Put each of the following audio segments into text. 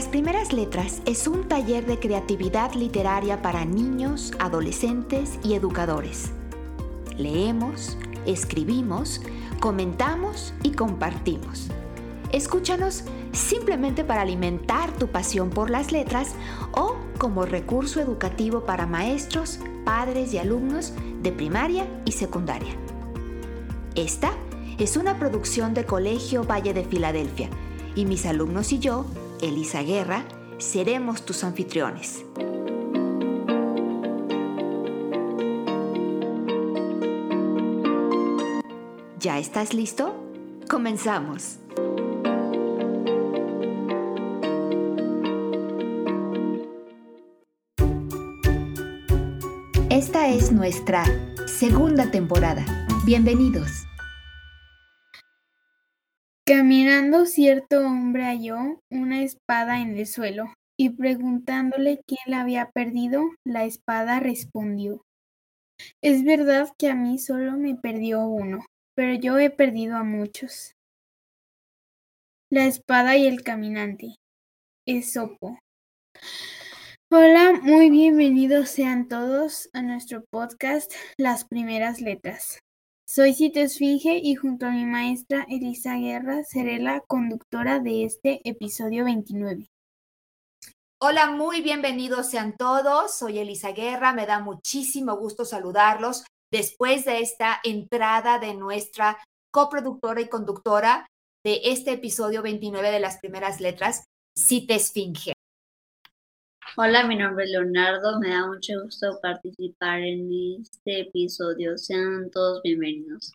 Las primeras letras es un taller de creatividad literaria para niños, adolescentes y educadores. Leemos, escribimos, comentamos y compartimos. Escúchanos simplemente para alimentar tu pasión por las letras o como recurso educativo para maestros, padres y alumnos de primaria y secundaria. Esta es una producción de Colegio Valle de Filadelfia y mis alumnos y yo, Elisa Guerra, seremos tus anfitriones. ¿Ya estás listo? Comenzamos. Esta es nuestra segunda temporada. Bienvenidos. Caminando cierto hombre halló una espada en el suelo, y preguntándole quién la había perdido, la espada respondió Es verdad que a mí solo me perdió uno, pero yo he perdido a muchos. La espada y el caminante. Esopo. Hola, muy bienvenidos sean todos a nuestro podcast Las Primeras Letras. Soy Cito Esfinge y junto a mi maestra Elisa Guerra seré la conductora de este episodio 29. Hola, muy bienvenidos sean todos. Soy Elisa Guerra, me da muchísimo gusto saludarlos después de esta entrada de nuestra coproductora y conductora de este episodio 29 de las primeras letras, Cita Esfinge. Hola, mi nombre es Leonardo. Me da mucho gusto participar en este episodio. Sean todos bienvenidos.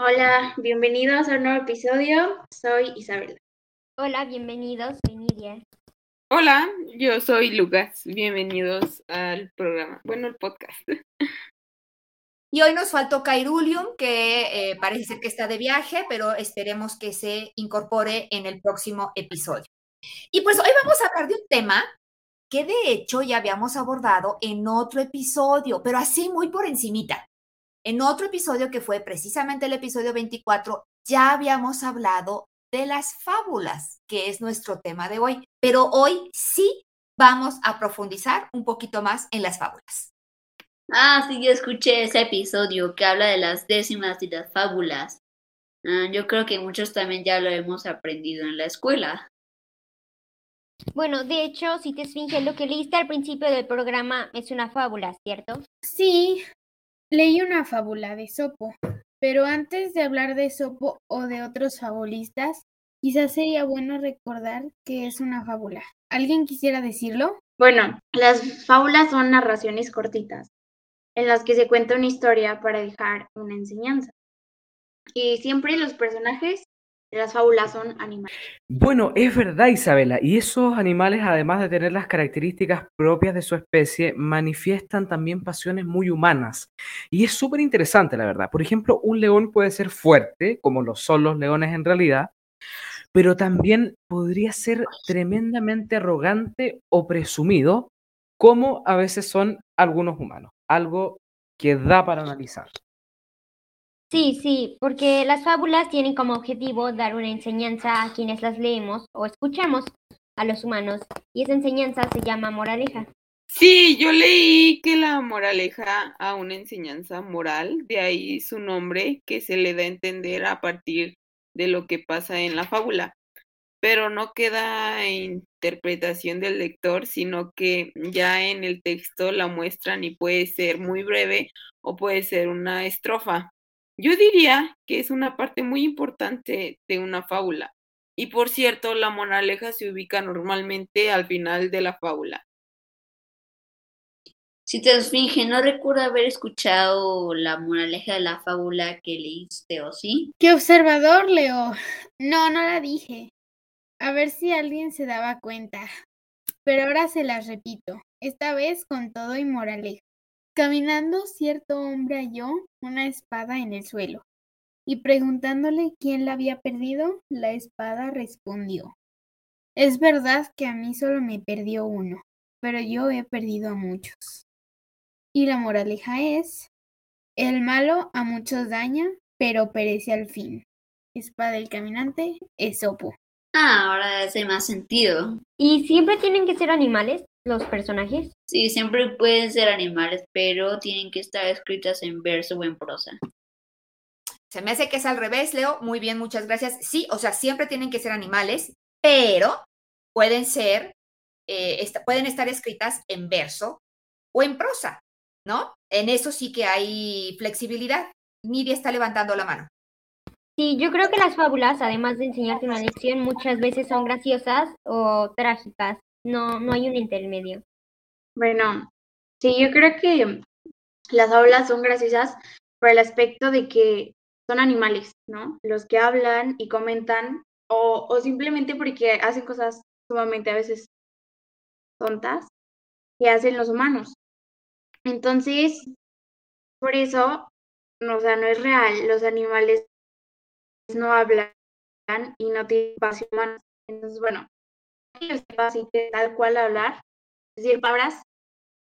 Hola, bienvenidos a un nuevo episodio. Soy Isabela. Hola, bienvenidos. Soy Nidia. Hola, yo soy Lucas. Bienvenidos al programa. Bueno, el podcast. Y hoy nos faltó Kairulium, que eh, parece ser que está de viaje, pero esperemos que se incorpore en el próximo episodio. Y pues hoy vamos a hablar de un tema que de hecho ya habíamos abordado en otro episodio, pero así muy por encimita. En otro episodio que fue precisamente el episodio 24, ya habíamos hablado de las fábulas, que es nuestro tema de hoy, pero hoy sí vamos a profundizar un poquito más en las fábulas. Ah, sí, yo escuché ese episodio que habla de las décimas y las fábulas. Ah, yo creo que muchos también ya lo hemos aprendido en la escuela. Bueno, de hecho, si te esfinge, lo que leíste al principio del programa es una fábula, ¿cierto? Sí, leí una fábula de Sopo, pero antes de hablar de Sopo o de otros fabulistas, quizás sería bueno recordar que es una fábula. ¿Alguien quisiera decirlo? Bueno, las fábulas son narraciones cortitas, en las que se cuenta una historia para dejar una enseñanza. Y siempre los personajes las fábulas son animales. Bueno, es verdad, Isabela, y esos animales, además de tener las características propias de su especie, manifiestan también pasiones muy humanas. Y es súper interesante, la verdad. Por ejemplo, un león puede ser fuerte, como lo son los leones en realidad, pero también podría ser tremendamente arrogante o presumido, como a veces son algunos humanos. Algo que da para analizar. Sí, sí, porque las fábulas tienen como objetivo dar una enseñanza a quienes las leemos o escuchamos a los humanos, y esa enseñanza se llama moraleja. Sí, yo leí que la moraleja a una enseñanza moral, de ahí su nombre, que se le da a entender a partir de lo que pasa en la fábula. Pero no queda interpretación del lector, sino que ya en el texto la muestran y puede ser muy breve o puede ser una estrofa. Yo diría que es una parte muy importante de una fábula. Y por cierto, la moraleja se ubica normalmente al final de la fábula. Si te esfinge, no recuerdo haber escuchado la moraleja de la fábula que leíste, ¿o sí? ¡Qué observador, Leo! No, no la dije. A ver si alguien se daba cuenta. Pero ahora se las repito, esta vez con todo y moraleja. Caminando cierto hombre halló una espada en el suelo, y preguntándole quién la había perdido, la espada respondió Es verdad que a mí solo me perdió uno, pero yo he perdido a muchos. Y la moraleja es El malo a muchos daña, pero perece al fin. Espada del caminante, Esopo. Ah, ahora hace más sentido. ¿Y siempre tienen que ser animales los personajes? Sí, siempre pueden ser animales, pero tienen que estar escritas en verso o en prosa. Se me hace que es al revés, Leo. Muy bien, muchas gracias. Sí, o sea, siempre tienen que ser animales, pero pueden ser, eh, pueden estar escritas en verso o en prosa, ¿no? En eso sí que hay flexibilidad. Nidia está levantando la mano. Sí, yo creo que las fábulas, además de enseñarte una lección, muchas veces son graciosas o trágicas. No, no hay un intermedio. Bueno, sí, yo creo que las fábulas son graciosas por el aspecto de que son animales, ¿no? Los que hablan y comentan, o, o simplemente porque hacen cosas sumamente a veces tontas que hacen los humanos. Entonces, por eso, o sea, no es real. Los animales no hablan y no tienen pasión humana. Entonces, bueno, que sepa así tal cual hablar, decir palabras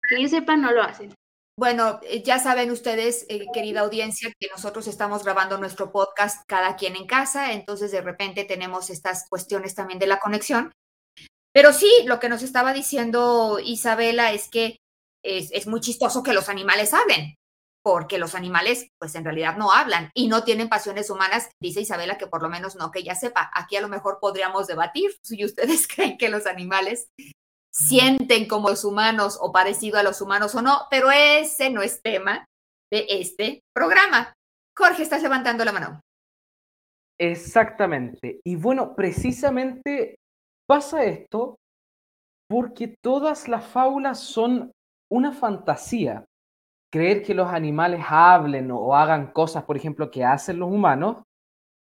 que sepa no lo hacen. Bueno, eh, ya saben ustedes, eh, querida audiencia, que nosotros estamos grabando nuestro podcast cada quien en casa, entonces de repente tenemos estas cuestiones también de la conexión. Pero sí, lo que nos estaba diciendo Isabela es que es, es muy chistoso que los animales hablen porque los animales pues en realidad no hablan y no tienen pasiones humanas, dice Isabela que por lo menos no que ella sepa. Aquí a lo mejor podríamos debatir si ustedes creen que los animales sienten como los humanos o parecido a los humanos o no, pero ese no es tema de este programa. Jorge, estás levantando la mano. Exactamente. Y bueno, precisamente pasa esto porque todas las fábulas son una fantasía creer que los animales hablen o hagan cosas, por ejemplo, que hacen los humanos,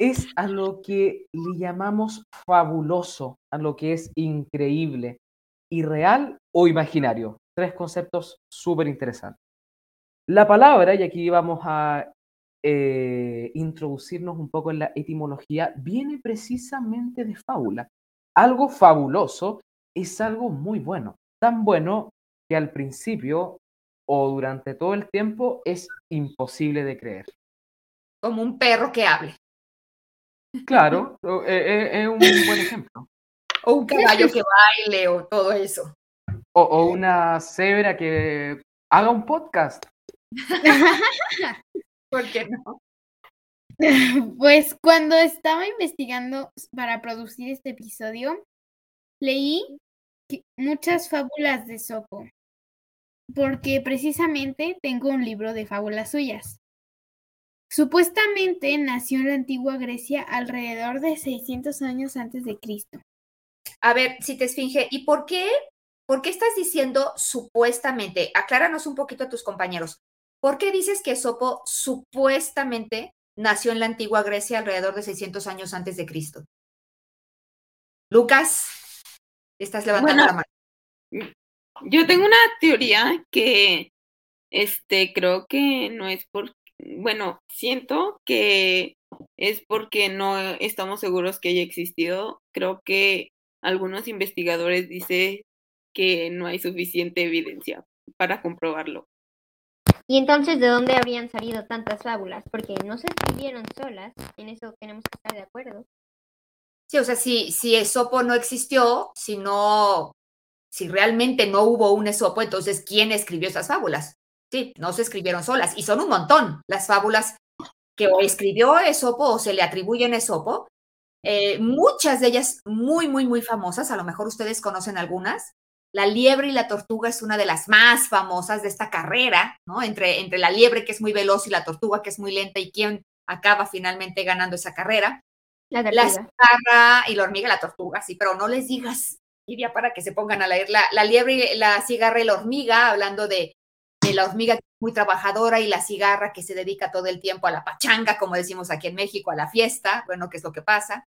es a lo que le llamamos fabuloso, a lo que es increíble, irreal o imaginario. Tres conceptos súper interesantes. La palabra, y aquí vamos a eh, introducirnos un poco en la etimología, viene precisamente de fábula. Algo fabuloso es algo muy bueno, tan bueno que al principio o durante todo el tiempo es imposible de creer. Como un perro que hable. Claro, e, e, es un buen ejemplo. O un caballo que baile o todo eso. O, o una cebra que haga un podcast. ¿Por qué no? Pues cuando estaba investigando para producir este episodio, leí muchas fábulas de Sopo porque precisamente tengo un libro de fábulas suyas. Supuestamente nació en la antigua Grecia alrededor de 600 años antes de Cristo. A ver, si te esfinge, ¿y por qué? ¿Por qué estás diciendo supuestamente? Acláranos un poquito a tus compañeros. ¿Por qué dices que Sopo supuestamente nació en la antigua Grecia alrededor de 600 años antes de Cristo? Lucas, estás levantando la mano. Yo tengo una teoría que este creo que no es por bueno, siento que es porque no estamos seguros que haya existido. Creo que algunos investigadores dicen que no hay suficiente evidencia para comprobarlo. Y entonces, ¿de dónde habrían salido tantas fábulas? Porque no se escribieron solas, en eso tenemos que estar de acuerdo. Sí, o sea, si, si Esopo no existió, si no si realmente no hubo un Esopo, entonces ¿quién escribió esas fábulas? Sí, no se escribieron solas y son un montón las fábulas que o escribió Esopo o se le atribuyen a Esopo. Eh, muchas de ellas muy, muy, muy famosas, a lo mejor ustedes conocen algunas. La liebre y la tortuga es una de las más famosas de esta carrera, ¿no? Entre, entre la liebre que es muy veloz y la tortuga que es muy lenta y quién acaba finalmente ganando esa carrera. La, la cigarra y la hormiga y la tortuga, sí, pero no les digas iría para que se pongan a leer la, liebre, la cigarra y la hormiga, hablando de, la hormiga muy trabajadora y la cigarra que se dedica todo el tiempo a la pachanga, como decimos aquí en México, a la fiesta, bueno, ¿qué es lo que pasa?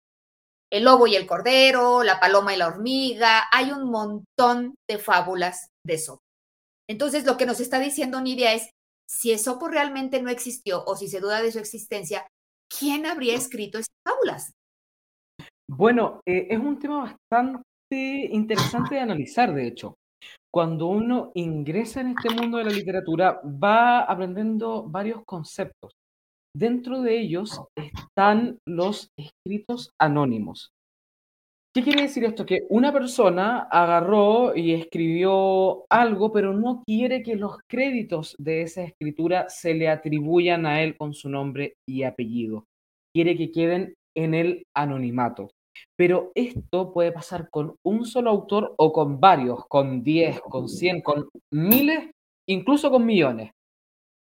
El lobo y el cordero, la paloma y la hormiga, hay un montón de fábulas de eso. Entonces, lo que nos está diciendo Nidia es, si Esopo realmente no existió o si se duda de su existencia, ¿quién habría escrito esas fábulas? Bueno, eh, es un tema bastante interesante de analizar, de hecho. Cuando uno ingresa en este mundo de la literatura, va aprendiendo varios conceptos. Dentro de ellos están los escritos anónimos. ¿Qué quiere decir esto? Que una persona agarró y escribió algo, pero no quiere que los créditos de esa escritura se le atribuyan a él con su nombre y apellido. Quiere que queden en el anonimato. Pero esto puede pasar con un solo autor o con varios, con 10, con 100, con miles, incluso con millones.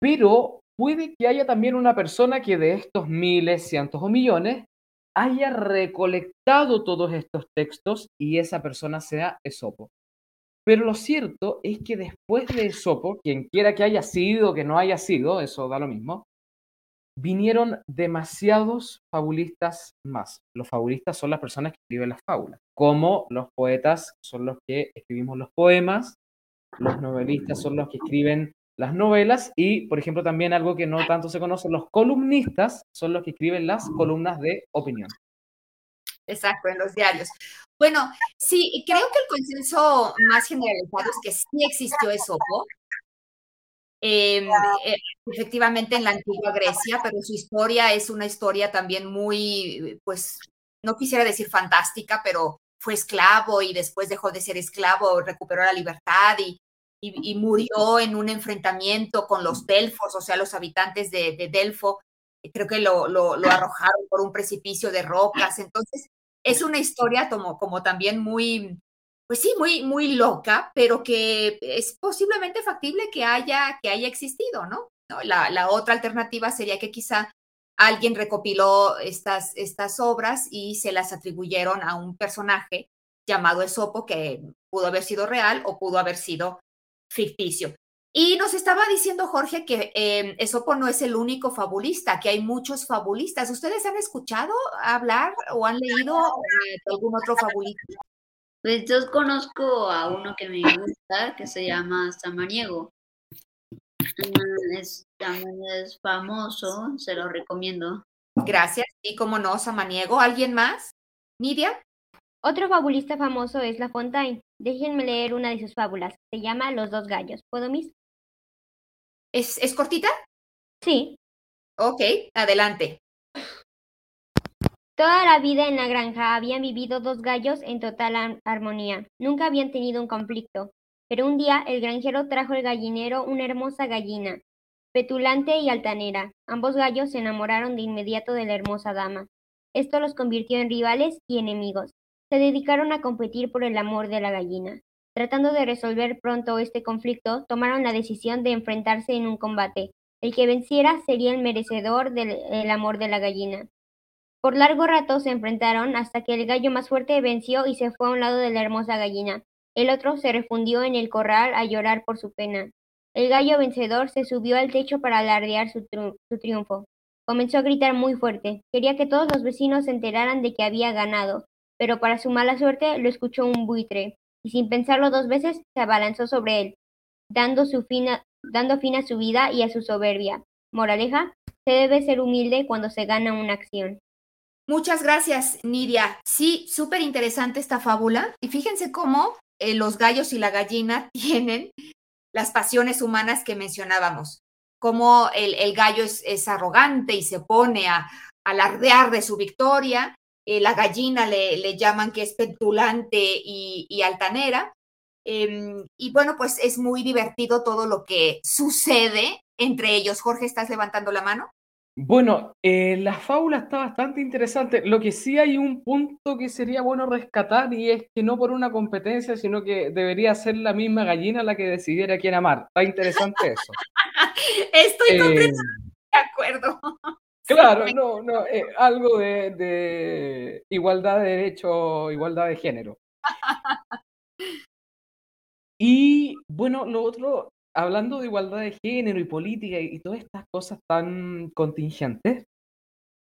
Pero puede que haya también una persona que de estos miles, cientos o millones haya recolectado todos estos textos y esa persona sea Esopo. Pero lo cierto es que después de Esopo, quien quiera que haya sido, que no haya sido, eso da lo mismo, vinieron demasiados fabulistas más. Los fabulistas son las personas que escriben las fábulas, como los poetas son los que escribimos los poemas, los novelistas son los que escriben las novelas y, por ejemplo, también algo que no tanto se conoce, los columnistas son los que escriben las columnas de opinión. Exacto, en los diarios. Bueno, sí, creo que el consenso más generalizado es que sí existió Esopo, eh, efectivamente en la antigua Grecia, pero su historia es una historia también muy, pues, no quisiera decir fantástica, pero fue esclavo y después dejó de ser esclavo, recuperó la libertad y, y, murió en un enfrentamiento con los delfos, o sea, los habitantes de, Delfo, creo que lo, lo, arrojaron por un precipicio de rocas. Entonces, es una historia como, como también muy, pues sí, muy, muy loca, pero que es posiblemente factible que haya, que haya existido, ¿no? La, otra alternativa sería que quizá alguien recopiló estas, estas obras y se las atribuyeron a un personaje llamado Esopo que pudo haber sido real o pudo haber sido ficticio. Y nos estaba diciendo Jorge que eh, Esopo no es el único fabulista, que hay muchos fabulistas. ¿Ustedes han escuchado hablar o han leído eh, algún otro fabulista? Pues yo conozco a uno que me gusta, que se llama Samaniego. Mm, es, también es famoso, se lo recomiendo. Gracias. Y como no, Samaniego, ¿alguien más? ¿Nidia? Otro fabulista famoso es La Fontaine. Déjenme leer una de sus fábulas. Se llama Los dos gallos. ¿Puedo, mis? ¿Es, ¿Es cortita? Sí. Ok, adelante. Toda la vida en la granja habían vivido dos gallos en total armonía. Nunca habían tenido un conflicto. Pero un día el granjero trajo al gallinero una hermosa gallina, petulante y altanera. Ambos gallos se enamoraron de inmediato de la hermosa dama. Esto los convirtió en rivales y enemigos se dedicaron a competir por el amor de la gallina. Tratando de resolver pronto este conflicto, tomaron la decisión de enfrentarse en un combate. El que venciera sería el merecedor del amor de la gallina. Por largo rato se enfrentaron hasta que el gallo más fuerte venció y se fue a un lado de la hermosa gallina. El otro se refundió en el corral a llorar por su pena. El gallo vencedor se subió al techo para alardear su, su triunfo. Comenzó a gritar muy fuerte. Quería que todos los vecinos se enteraran de que había ganado pero para su mala suerte lo escuchó un buitre, y sin pensarlo dos veces se abalanzó sobre él, dando, su dando fin a su vida y a su soberbia. Moraleja, se debe ser humilde cuando se gana una acción. Muchas gracias, Nidia. Sí, súper interesante esta fábula. Y fíjense cómo eh, los gallos y la gallina tienen las pasiones humanas que mencionábamos. Cómo el, gallo es, arrogante y se pone a alardear de su victoria, eh, la gallina le, llaman que es petulante y, altanera. Em, y bueno, pues es muy divertido todo lo que sucede entre ellos. Jorge, ¿estás levantando la mano? Bueno, eh, la fábula está bastante interesante. Lo que sí hay un punto que sería bueno rescatar y es que no por una competencia, sino que debería ser la misma gallina la que decidiera quién amar. Está interesante eso. Estoy completamente de acuerdo. Claro, no, no, eh, algo de, igualdad de derecho, igualdad de género. Y bueno, lo otro, hablando de igualdad de género y política y, todas estas cosas tan contingentes,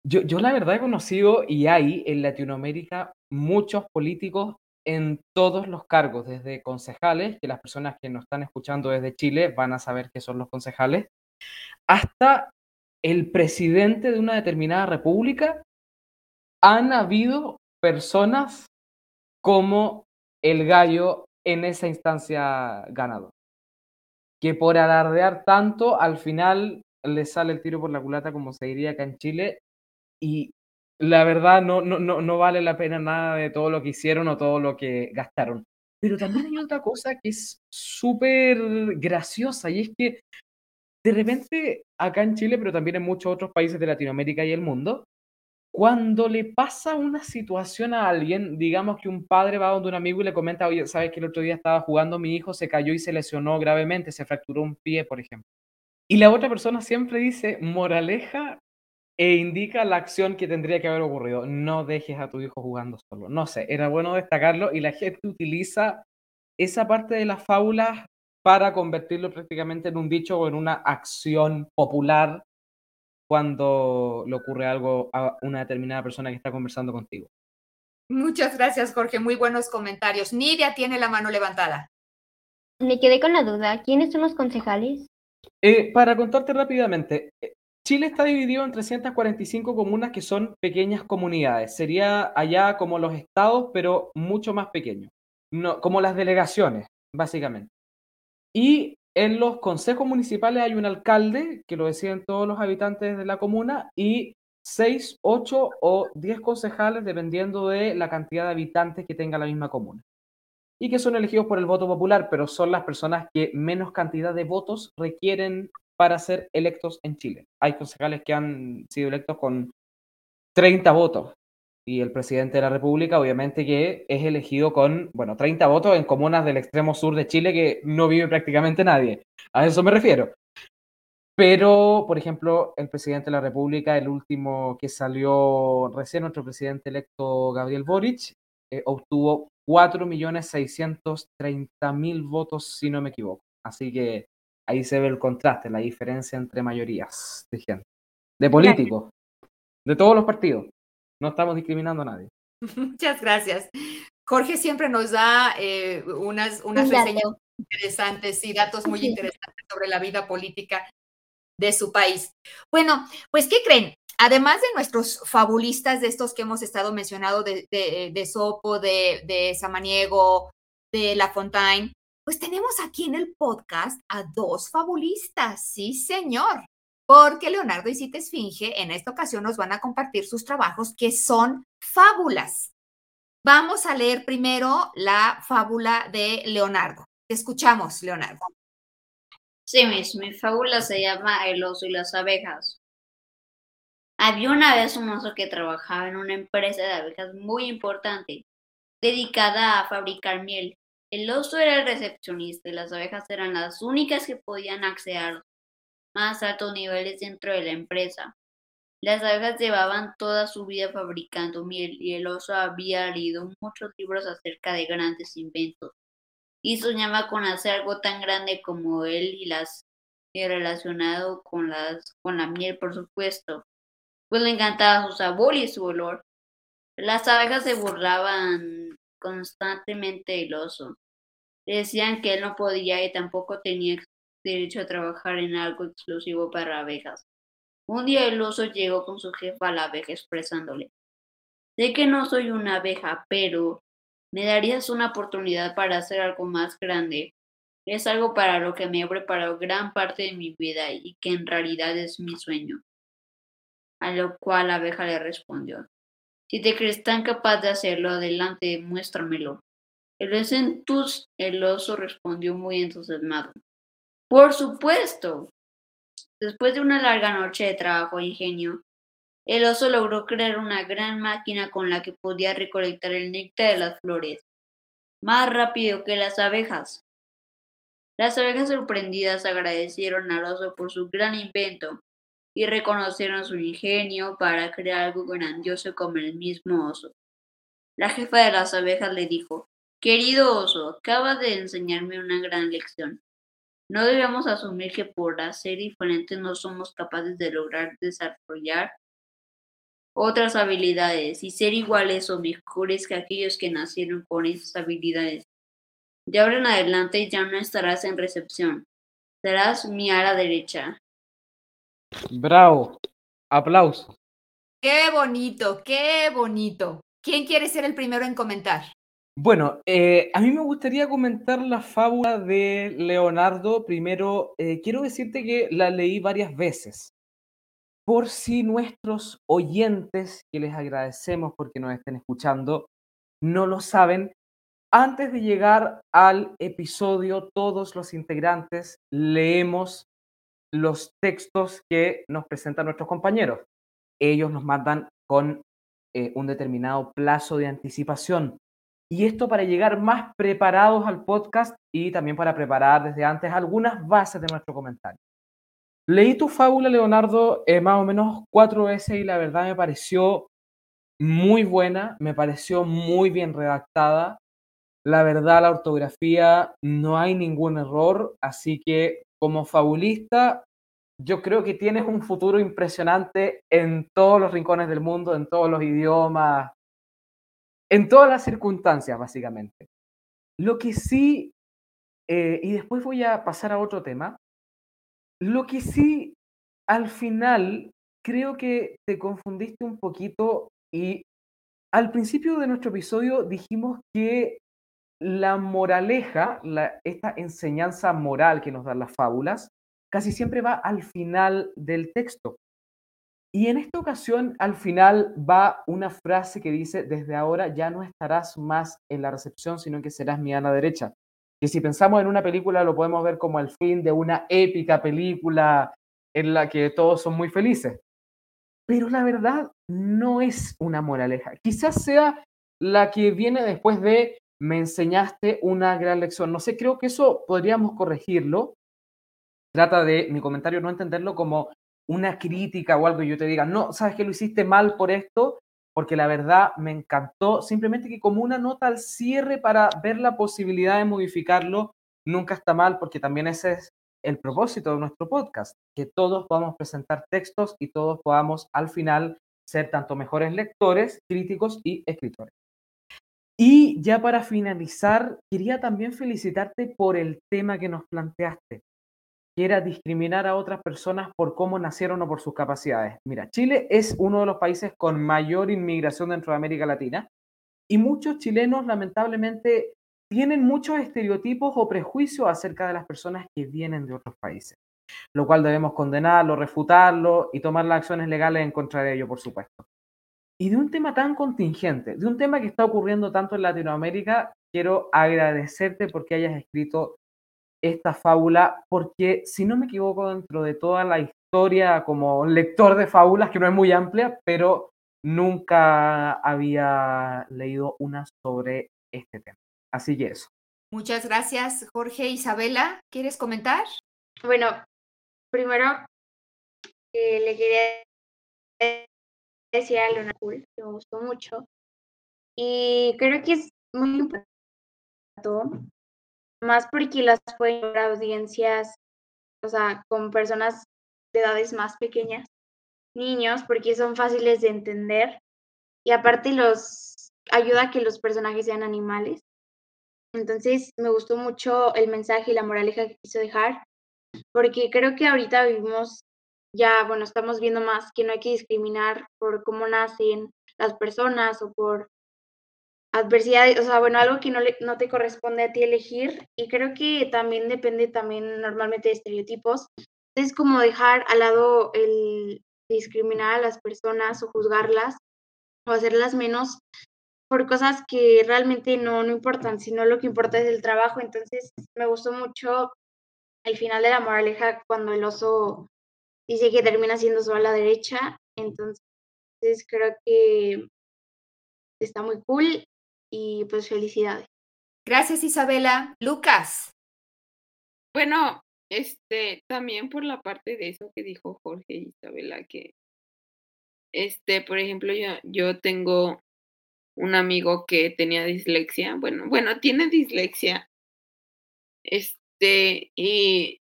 yo, yo la verdad he conocido y hay en Latinoamérica muchos políticos en todos los cargos, desde concejales, que las personas que nos están escuchando desde Chile van a saber qué son los concejales, hasta el presidente de una determinada república, han habido personas como el gallo en esa instancia ganador. Que por alardear tanto, al final le sale el tiro por la culata, como se diría acá en Chile, y la verdad no, no, no, no vale la pena nada de todo lo que hicieron o todo lo que gastaron. Pero también hay otra cosa que es súper graciosa y es que de repente acá en Chile, pero también en muchos otros países de Latinoamérica y el mundo, cuando le pasa una situación a alguien, digamos que un padre va donde un amigo y le comenta, oye, sabes que el otro día estaba jugando, mi hijo se cayó y se lesionó gravemente, se fracturó un pie, por ejemplo. Y la otra persona siempre dice, moraleja, e indica la acción que tendría que haber ocurrido. No dejes a tu hijo jugando solo. No sé, era bueno destacarlo y la gente utiliza esa parte de las fábulas para convertirlo prácticamente en un dicho o en una acción popular cuando le ocurre algo a una determinada persona que está conversando contigo. Muchas gracias, Jorge. Muy buenos comentarios. Nidia tiene la mano levantada. Me quedé con la duda. ¿Quiénes son los concejales? Eh, para contarte rápidamente, eh, Chile está dividido en 345 comunas que son pequeñas comunidades. Sería allá como los estados, pero mucho más pequeños. No, como las delegaciones, básicamente. Y en los consejos municipales hay un alcalde, que lo deciden todos los habitantes de la comuna, y seis, ocho o diez concejales, dependiendo de la cantidad de habitantes que tenga la misma comuna. Y que son elegidos por el voto popular, pero son las personas que menos cantidad de votos requieren para ser electos en Chile. Hay concejales que han sido electos con 30 votos y el presidente de la República obviamente que es elegido con, bueno, 30 votos en comunas del extremo sur de Chile que no vive prácticamente nadie. A eso me refiero. Pero, por ejemplo, el presidente de la República, el último que salió recién, nuestro presidente electo Gabriel Boric, eh, obtuvo 4.630.000 votos, si no me equivoco. Así que ahí se ve el contraste, la diferencia entre mayorías de gente, de políticos, de todos los partidos. No estamos discriminando a nadie. Muchas gracias. Jorge siempre nos da eh, unas, unas reseñas interesantes y datos muy interesantes sobre la vida política de su país. Bueno, pues, ¿qué creen? Además de nuestros fabulistas, de estos que hemos estado mencionando, de, de, de Sopo, de, de Samaniego, de La Fontaine, pues tenemos aquí en el podcast a dos fabulistas, sí señor, porque Leonardo y Cita Esfinge en esta ocasión nos van a compartir sus trabajos que son fábulas. Vamos a leer primero la fábula de Leonardo. Te escuchamos, Leonardo. Sí, mis, mi fábula se llama El oso y las abejas. Había una vez un oso que trabajaba en una empresa de abejas muy importante, dedicada a fabricar miel. El oso era el recepcionista y las abejas eran las únicas que podían acceder más altos niveles dentro de la empresa. Las abejas llevaban toda su vida fabricando miel y el oso había leído muchos libros acerca de grandes inventos y soñaba con hacer algo tan grande como él y las y relacionado con las con la miel por supuesto. Pues le encantaba su sabor y su olor. Las abejas se burlaban constantemente del oso. Decían que él no podía y tampoco tenía derecho a trabajar en algo exclusivo para abejas. Un día el oso llegó con su jefa a la abeja expresándole, sé que no soy una abeja, pero me darías una oportunidad para hacer algo más grande. Es algo para lo que me he preparado gran parte de mi vida y que en realidad es mi sueño. A lo cual la abeja le respondió, si te crees tan capaz de hacerlo, adelante, muéstramelo. El oso respondió muy entusiasmado. Por supuesto. Después de una larga noche de trabajo e ingenio, el oso logró crear una gran máquina con la que podía recolectar el néctar de las flores, más rápido que las abejas. Las abejas sorprendidas agradecieron al oso por su gran invento y reconocieron su ingenio para crear algo grandioso como el mismo oso. La jefa de las abejas le dijo, Querido oso, acabas de enseñarme una gran lección. No debemos asumir que por ser diferentes no somos capaces de lograr desarrollar otras habilidades y ser iguales o mejores que aquellos que nacieron con esas habilidades. De ahora en adelante ya no estarás en recepción. Serás mi ala derecha. Bravo. Aplauso. Qué bonito, qué bonito. ¿Quién quiere ser el primero en comentar? Bueno, eh, a mí me gustaría comentar la fábula de Leonardo. Primero, eh, quiero decirte que la leí varias veces. por si nuestros oyentes, que les agradecemos porque nos estén escuchando, no lo saben, antes de llegar al episodio, todos los integrantes leemos los textos que nos presentan nuestros compañeros. Ellos nos mandan con eh, un determinado plazo de anticipación. Y esto para llegar más preparados al podcast y también para preparar desde antes algunas bases de nuestro comentario. Leí tu fábula, Leonardo, eh, más o menos cuatro veces y la verdad me pareció muy buena, me pareció muy bien redactada. La verdad, la ortografía no hay ningún error, así que como fabulista, yo creo que tienes un futuro impresionante en todos los rincones del mundo, en todos los idiomas, en todas las circunstancias, básicamente. Lo que sí, eh, y después voy a pasar a otro tema, lo que sí, al final, creo que te confundiste un poquito y al principio de nuestro episodio dijimos que la moraleja, esta enseñanza moral que nos dan las fábulas, casi siempre va al final del texto. Y en esta ocasión, al final va una frase que dice, desde ahora ya no estarás más en la recepción, sino que serás mi ana derecha. Y si pensamos en una película, lo podemos ver como el fin de una épica película en la que todos son muy felices. Pero la verdad no es una moraleja. Quizás sea la que viene después de me enseñaste una gran lección. No sé, creo que eso podríamos corregirlo. Trata de mi comentario no entenderlo como una crítica o algo y yo te diga, no, sabes que lo hiciste mal por esto, porque la verdad me encantó, simplemente que como una nota al cierre para ver la posibilidad de modificarlo, nunca está mal, porque también ese es el propósito de nuestro podcast, que todos podamos presentar textos y todos podamos al final ser tanto mejores lectores, críticos y escritores. Y ya para finalizar, quería también felicitarte por el tema que nos planteaste, que era discriminar a otras personas por cómo nacieron o por sus capacidades. Mira, Chile es uno de los países con mayor inmigración dentro de América Latina y muchos chilenos lamentablemente tienen muchos estereotipos o prejuicios acerca de las personas que vienen de otros países, lo cual debemos condenarlo, refutarlo y tomar las acciones legales en contra de ello, por supuesto. Y de un tema tan contingente, de un tema que está ocurriendo tanto en Latinoamérica, quiero agradecerte porque hayas escrito esta fábula, porque si no me equivoco, dentro de toda la historia como lector de fábulas, que no es muy amplia, pero nunca había leído una sobre este tema. Así que eso. Muchas gracias, Jorge. Isabela, ¿quieres comentar? Bueno, primero eh, le quería decir a Luna Cool, que me gustó mucho. Y creo que es muy importante más porque las pueden ver audiencias, o sea, con personas de edades más pequeñas, niños, porque son fáciles de entender y aparte los ayuda a que los personajes sean animales. Entonces me gustó mucho el mensaje y la moraleja que quiso dejar, porque creo que ahorita vivimos ya, bueno, estamos viendo más que no hay que discriminar por cómo nacen las personas o por adversidades, o sea, bueno, algo que no, no te corresponde a ti elegir y creo que también depende también normalmente de estereotipos. Es como dejar al lado el discriminar a las personas o juzgarlas o hacerlas menos por cosas que realmente no, no importan, sino lo que importa es el trabajo. Entonces me gustó mucho el final de la moraleja cuando el oso dice que termina siendo solo a la derecha. Entonces creo que está muy cool y pues felicidades. Gracias Isabela. Lucas. Bueno, este, también por la parte de eso que dijo Jorge y Isabela, que, este, por ejemplo, yo, yo tengo un amigo que tenía dislexia, bueno, bueno, tiene dislexia, este, y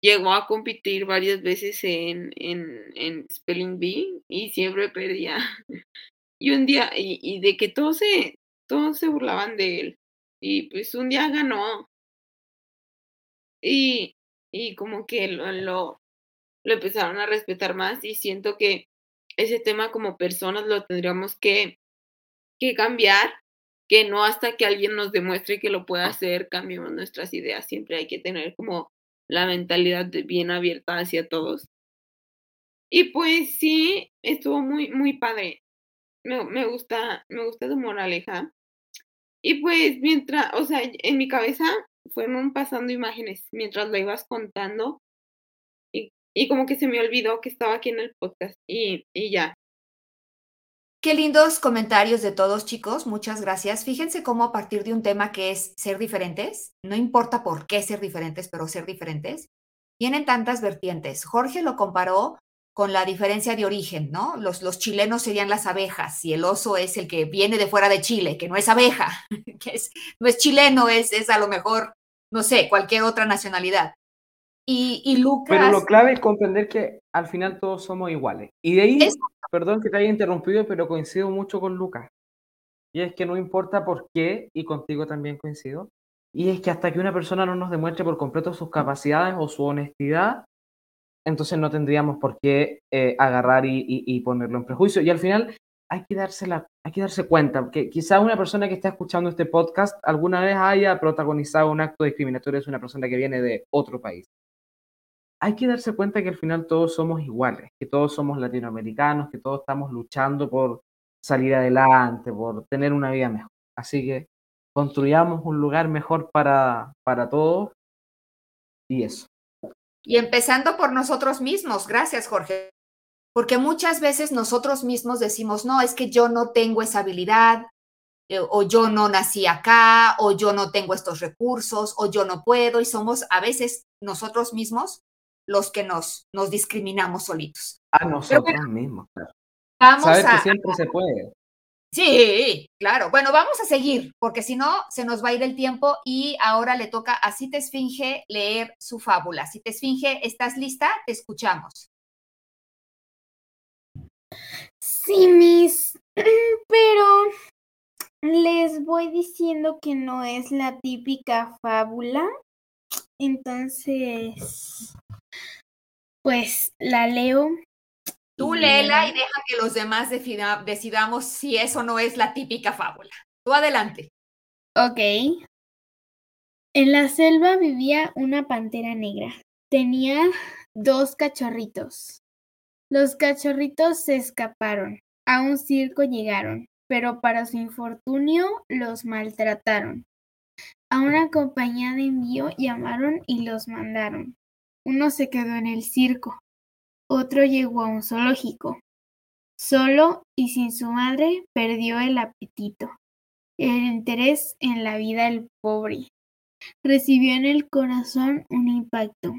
llegó a competir varias veces en, en, en Spelling Bee y siempre perdía. Y un día, y, y de que todos se, todos se burlaban de él. Y pues un día ganó. Y, y como que lo, lo, lo empezaron a respetar más y siento que ese tema como personas lo tendríamos que, que cambiar, que no hasta que alguien nos demuestre que lo puede hacer, cambiemos nuestras ideas. Siempre hay que tener como la mentalidad bien abierta hacia todos. Y pues sí, estuvo muy, muy padre. Me, gusta, me gusta tu moraleja. Y pues mientras, o sea, en mi cabeza fueron pasando imágenes mientras lo ibas contando y, y como que se me olvidó que estaba aquí en el podcast y, y ya. Qué lindos comentarios de todos, chicos. Muchas gracias. Fíjense cómo a partir de un tema que es ser diferentes, no importa por qué ser diferentes, pero ser diferentes, tienen tantas vertientes. Jorge lo comparó con la diferencia de origen, ¿no? Los, los chilenos serían las abejas y el oso es el que viene de fuera de Chile, que no es abeja, que es, no es chileno, es, es a lo mejor, no sé, cualquier otra nacionalidad. Y, y Lucas... Pero lo clave es comprender que al final todos somos iguales. Y de ahí, perdón que te haya interrumpido, pero coincido mucho con Lucas. Y es que no importa por qué, y contigo también coincido, y es que hasta que una persona no nos demuestre por completo sus capacidades o su honestidad, entonces no tendríamos por qué eh, agarrar y, y- y ponerlo en prejuicio. Y al final hay que, darse la, hay que darse cuenta que quizá una persona que está escuchando este podcast alguna vez haya protagonizado un acto discriminatorio, es una persona que viene de otro país. Hay que darse cuenta que al final todos somos iguales, que todos somos latinoamericanos, que todos estamos luchando por salir adelante, por tener una vida mejor. Así que construyamos un lugar mejor para, para todos y eso. Y empezando por nosotros mismos. Gracias, Jorge. Porque muchas veces nosotros mismos decimos, no, es que yo no tengo esa habilidad, eh, o yo no nací acá, o yo no tengo estos recursos, o yo no puedo, y somos a veces nosotros mismos los que nos, nos discriminamos solitos. A nosotros mismos. Vamos a... que siempre se puede. Sí, claro. Bueno, vamos a seguir, porque si no, se nos va a ir el tiempo y ahora le toca a Cita Esfinge leer su fábula. Cita Esfinge, ¿estás lista? Te escuchamos. Sí, mis, pero les voy diciendo que no es la típica fábula. Entonces, pues la leo. Tú léela y deja que los demás decidamos si eso no es la típica fábula. Tú adelante. Ok. En la selva vivía una pantera negra. Tenía dos cachorritos. Los cachorritos se escaparon. A un circo llegaron, pero para su infortunio los maltrataron. A una compañía de envío llamaron y los mandaron. Uno se quedó en el circo, otro llegó a un zoológico. Solo y sin su madre perdió el apetito el interés en la vida del pobre. Recibió en el corazón un impacto.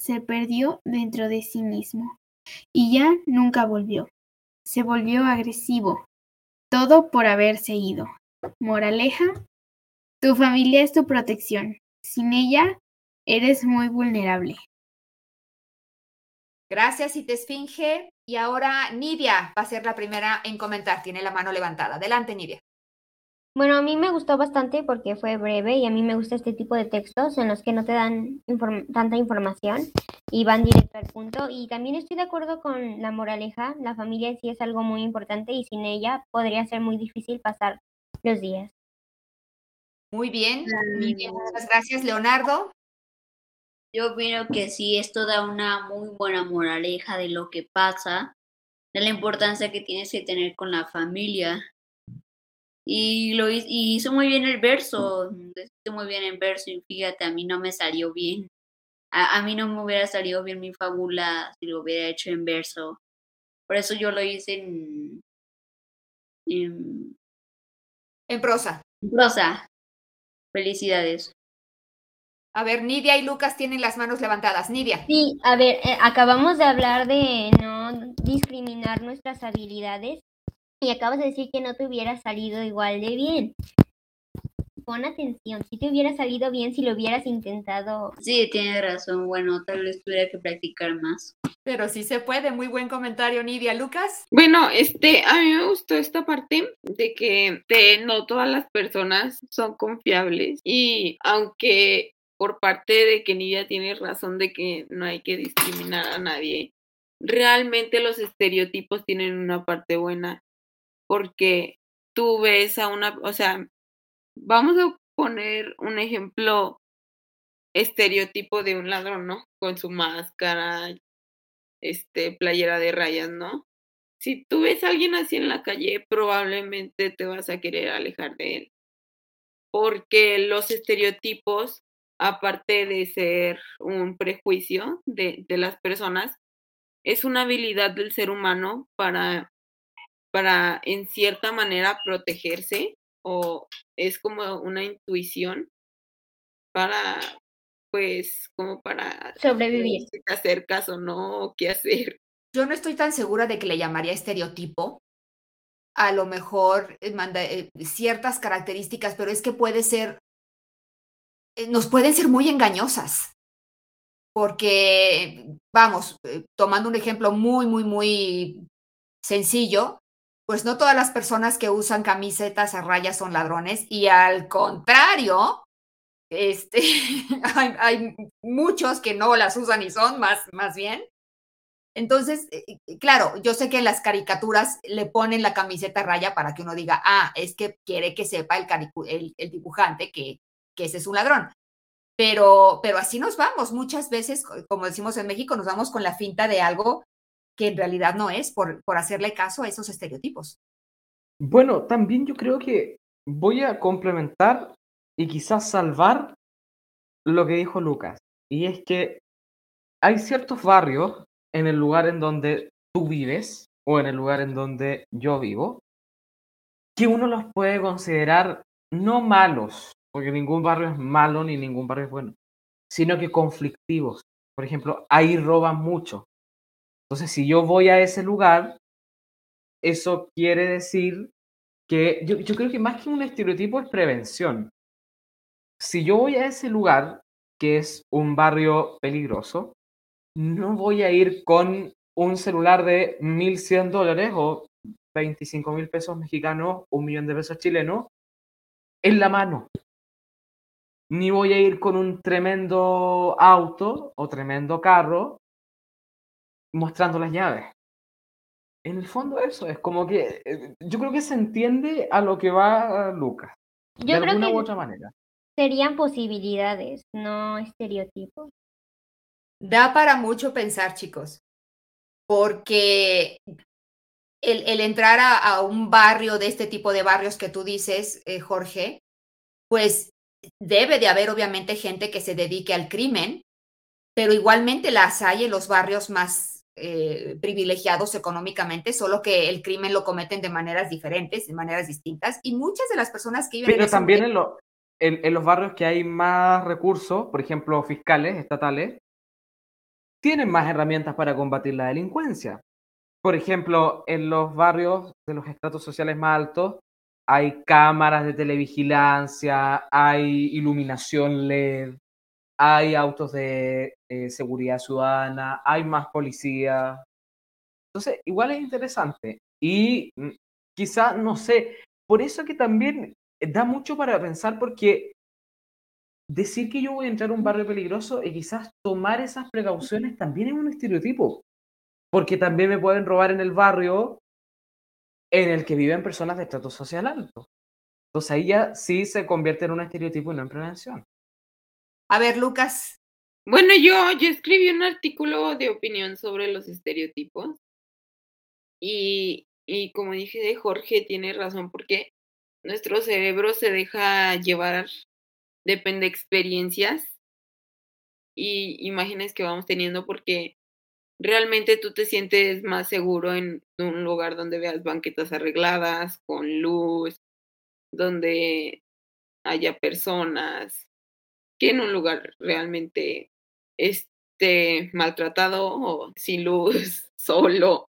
Se perdió dentro de sí mismo. Y ya nunca volvió. Se volvió agresivo. Todo por haberse ido. Moraleja. Tu familia es tu protección. Sin ella, eres muy vulnerable. Gracias, Cita Esfinge. Y ahora Nidia va a ser la primera en comentar. Tiene la mano levantada. Adelante, Nidia. Bueno, a mí me gustó bastante porque fue breve y a mí me gusta este tipo de textos en los que no te dan inform- tanta información y van directo al punto. Y también estoy de acuerdo con la moraleja, la familia en sí es algo muy importante y sin ella podría ser muy difícil pasar los días. Muy bien. Nidia, muchas gracias, Leonardo. Yo opino que sí, esto da una muy buena moraleja de lo que pasa, de la importancia que tienes que tener con la familia. Y lo y hizo muy bien el verso, hizo muy bien el verso y fíjate, a mí no me salió bien. A, a mí no me hubiera salido bien mi fábula si lo hubiera hecho en verso. Por eso yo lo hice en, en En prosa. prosa. Felicidades. A ver, Nidia y Lucas tienen las manos levantadas. Nidia. Sí, a ver, eh, acabamos de hablar de no discriminar nuestras habilidades y acabas de decir que no te hubiera salido igual de bien. Pon atención, si te hubiera salido bien si lo hubieras intentado. Sí, tienes razón. Bueno, tal vez tuviera que practicar más. Pero sí se puede. Muy buen comentario, Nidia. Lucas. Bueno, este, a mí me gustó esta parte de que de, no todas las personas son confiables y aunque por parte de que Nidia tiene razón de que no hay que discriminar a nadie, realmente los estereotipos tienen una parte buena porque tú ves a una, o sea, vamos a poner un ejemplo estereotipo de un ladrón, ¿no? Con su máscara, este, playera de rayas, ¿no? Si tú ves a alguien así en la calle, probablemente te vas a querer alejar de él. Porque los estereotipos, aparte de ser un prejuicio de, de las personas, es una habilidad del ser humano para, para, en cierta manera, protegerse o es como una intuición para, pues, como para Sobrevivir. si te acercas o no, o qué hacer. Yo no estoy tan segura de que le llamaría estereotipo. A lo mejor eh, manda eh, ciertas características, pero es que puede ser, nos pueden ser muy engañosas. Porque, vamos, eh, tomando un ejemplo muy, muy, muy sencillo, pues no todas las personas que usan camisetas a rayas son ladrones y al contrario, este, hay, muchos que no las usan y son más, más bien. Entonces, eh, eh, claro, yo sé que en las caricaturas le ponen la camiseta a raya para que uno diga, ah, es que quiere que sepa el, el dibujante que, que ese es un ladrón. Pero, pero así nos vamos. Muchas veces, co- como decimos en México, nos vamos con la finta de algo que en realidad no es por, por hacerle caso a esos estereotipos. Bueno, también yo creo que voy a complementar y quizás salvar lo que dijo Lucas. Y es que hay ciertos barrios en el lugar en donde tú vives o en el lugar en donde yo vivo que uno los puede considerar no malos, porque ningún barrio es malo ni ningún barrio es bueno, sino que conflictivos. Por ejemplo, ahí roban mucho. Entonces, si yo voy a ese lugar, eso quiere decir que yo, yo creo que más que un estereotipo es prevención. Si yo voy a ese lugar, que es un barrio peligroso, no voy a ir con un celular de 1.100 dólares o 25 mil pesos mexicanos, un millón de pesos chilenos, en la mano. Ni voy a ir con un tremendo auto o tremendo carro mostrando las llaves. En el fondo eso es como que eh, yo creo que se entiende a lo que va Lucas, de Yo creo alguna u que otra manera. serían posibilidades, no estereotipos. Da para mucho pensar, chicos, porque el, el entrar a, a un barrio de este tipo de barrios que tú dices, eh, Jorge, pues debe de haber obviamente gente que se dedique al crimen, pero igualmente las hay en los barrios más eh, privilegiados económicamente, solo que el crimen lo cometen de maneras diferentes, de maneras distintas, y muchas de las personas que viven en Pero también en, lo- en, en los barrios que hay más recursos, por ejemplo, fiscales, estatales, tienen más herramientas para combatir la delincuencia. Por ejemplo, en los barrios de los estratos sociales más altos hay cámaras de televigilancia, hay iluminación LED, hay autos de eh, seguridad ciudadana, hay más policía. Entonces, igual es interesante. Y mm, quizá, no sé, por eso que también da mucho para pensar porque decir que yo voy a entrar a un barrio peligroso y quizás tomar esas precauciones también es un estereotipo. Porque también me pueden robar en el barrio en el que viven personas de estrato social alto. Entonces ahí ya sí se convierte en un estereotipo y no en prevención. A ver, Lucas, Bueno, yo, yo escribí un artículo de opinión sobre los estereotipos y, y como dije, Jorge tiene razón porque nuestro cerebro se deja llevar, depende de experiencias y imágenes que vamos teniendo porque realmente tú te sientes más seguro en un lugar donde veas banquetas arregladas, con luz, donde haya personas, que en un lugar realmente esté maltratado o sin luz, solo,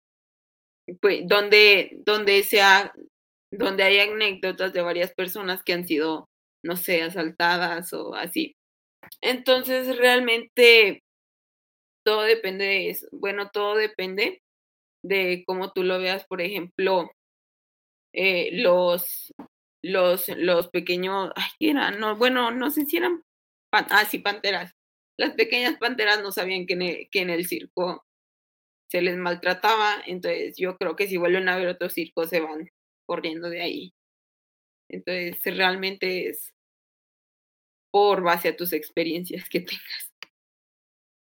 pues, donde, donde sea, donde hay anécdotas de varias personas que han sido, no sé, asaltadas o así. Entonces, realmente todo depende de eso. Bueno, todo depende de cómo tú lo veas. Por ejemplo, eh, los, los, los pequeños, ay, ¿qué eran? No, bueno, no sé si eran, ah, sí, panteras. Las pequeñas panteras no sabían que el, que en el circo se les maltrataba, entonces yo creo que si vuelven a ver otro circo se van corriendo de ahí. Entonces, realmente es por base a tus experiencias que tengas.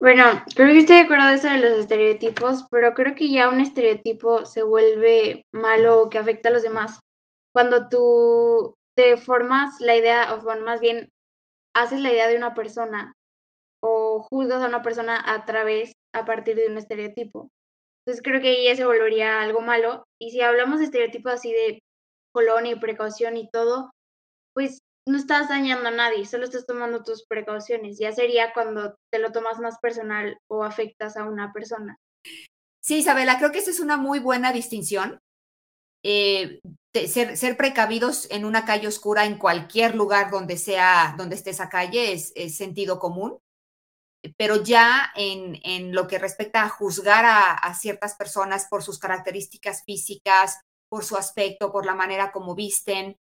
Bueno, creo que estoy de acuerdo de eso de los estereotipos, pero creo que ya un estereotipo se vuelve malo o que afecta a los demás cuando tú te formas la idea, o bueno, más bien haces la idea de una persona o juzgas a una persona a través, a partir de un estereotipo. Entonces creo que ahí ya se volvería algo malo. Y si hablamos de estereotipos así de colonia y precaución y todo, pues no estás dañando a nadie, solo estás tomando tus precauciones. Ya sería cuando te lo tomas más personal o afectas a una persona. Sí, Isabela, creo que esa es una muy buena distinción. Eh, ser, precavidos en una calle oscura en cualquier lugar donde sea, donde esté esa calle es, sentido común. Pero ya en, en, lo que respecta a juzgar a, a ciertas personas por sus características físicas, por su aspecto, por la manera como visten,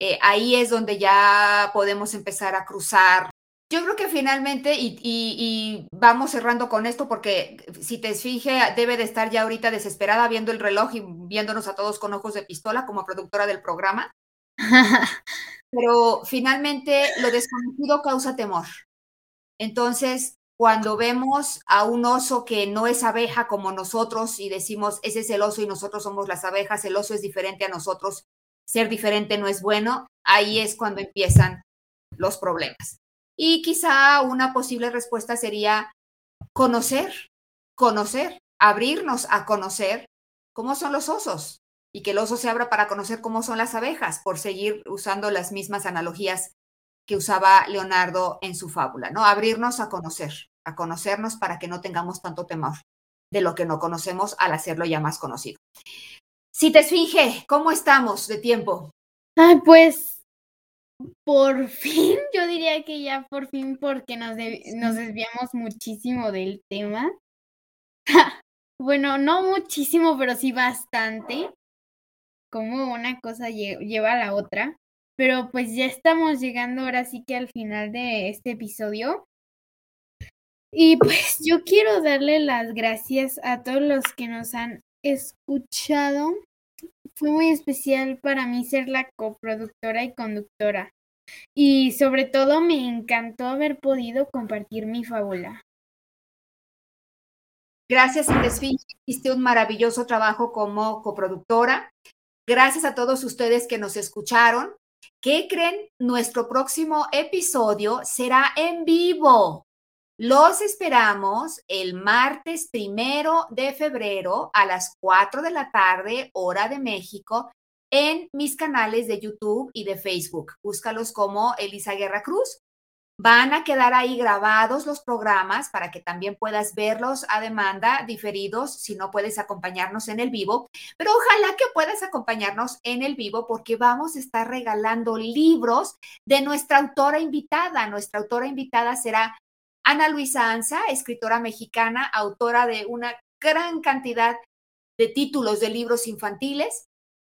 eh, ahí es donde ya podemos empezar a cruzar. Yo creo que finalmente, y, vamos cerrando con esto, porque si te fije, debe de estar ya ahorita desesperada viendo el reloj y viéndonos a todos con ojos de pistola como productora del programa. Pero finalmente lo desconocido causa temor. Entonces, cuando vemos a un oso que no es abeja como nosotros y decimos, ese es el oso y nosotros somos las abejas, el oso es diferente a nosotros, ser diferente no es bueno, ahí es cuando empiezan los problemas. Y quizá una posible respuesta sería conocer, conocer, abrirnos a conocer cómo son los osos y que el oso se abra para conocer cómo son las abejas, por seguir usando las mismas analogías que usaba Leonardo en su fábula, ¿no? Abrirnos a conocer, a conocernos para que no tengamos tanto temor de lo que no conocemos al hacerlo ya más conocido. Si te esfinge, ¿cómo estamos de tiempo? Ay, pues por fin, yo diría que ya por fin, porque nos desviamos muchísimo del tema. bueno, no muchísimo, pero sí bastante. Como una cosa lleva a la otra. Pero pues ya estamos llegando ahora sí que al final de este episodio. Y pues yo quiero darle las gracias a todos los que nos han escuchado. Fue muy especial para mí ser la coproductora y conductora. Y sobre todo me encantó haber podido compartir mi fábula. Gracias, Indesfinge. Hiciste un maravilloso trabajo como coproductora. Gracias a todos ustedes que nos escucharon. ¿Qué creen? Nuestro próximo episodio será en vivo. Los esperamos el martes primero de febrero a las 4 de la tarde, hora de México, en mis canales de YouTube y de Facebook. Búscalos como Elisa Guerra Cruz. Van a quedar ahí grabados los programas para que también puedas verlos a demanda, diferidos, si no puedes acompañarnos en el vivo. Pero ojalá que puedas acompañarnos en el vivo porque vamos a estar regalando libros de nuestra autora invitada. Nuestra autora invitada será Ana Luisa Anza, escritora mexicana, autora de una gran cantidad de títulos de libros infantiles,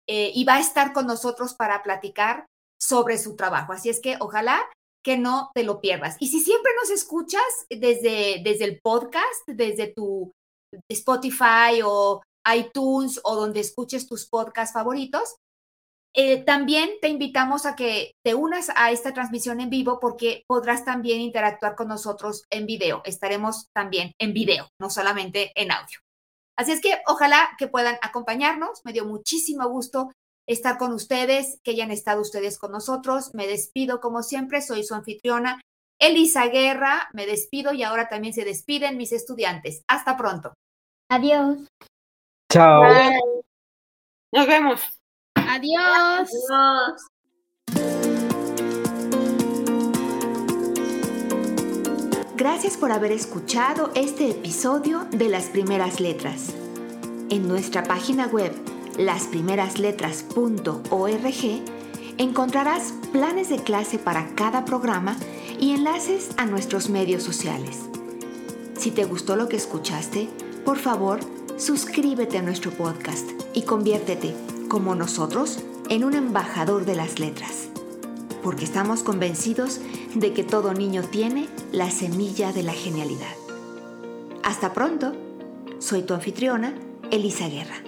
eh, y va a estar con nosotros para platicar sobre su trabajo. Así es que ojalá que no te lo pierdas. Y si siempre nos escuchas desde, desde el podcast, desde tu Spotify o iTunes o donde escuches tus podcasts favoritos, eh, también te invitamos a que te unas a esta transmisión en vivo porque podrás también interactuar con nosotros en video. Estaremos también en video, no solamente en audio. Así es que ojalá que puedan acompañarnos. Me dio muchísimo gusto estar con ustedes, que hayan estado ustedes con nosotros. Me despido como siempre, soy su anfitriona, Elisa Guerra. Me despido y ahora también se despiden mis estudiantes. Hasta pronto. Adiós. Chao. Nos vemos. Adiós. Gracias por haber escuchado este episodio de Las Primeras Letras. En nuestra página web, lasprimerasletras.org, encontrarás planes de clase para cada programa y enlaces a nuestros medios sociales. Si te gustó lo que escuchaste, por favor, suscríbete a nuestro podcast y conviértete como nosotros, en un embajador de las letras, porque estamos convencidos de que todo niño tiene la semilla de la genialidad. Hasta pronto, soy tu anfitriona, Elisa Guerra.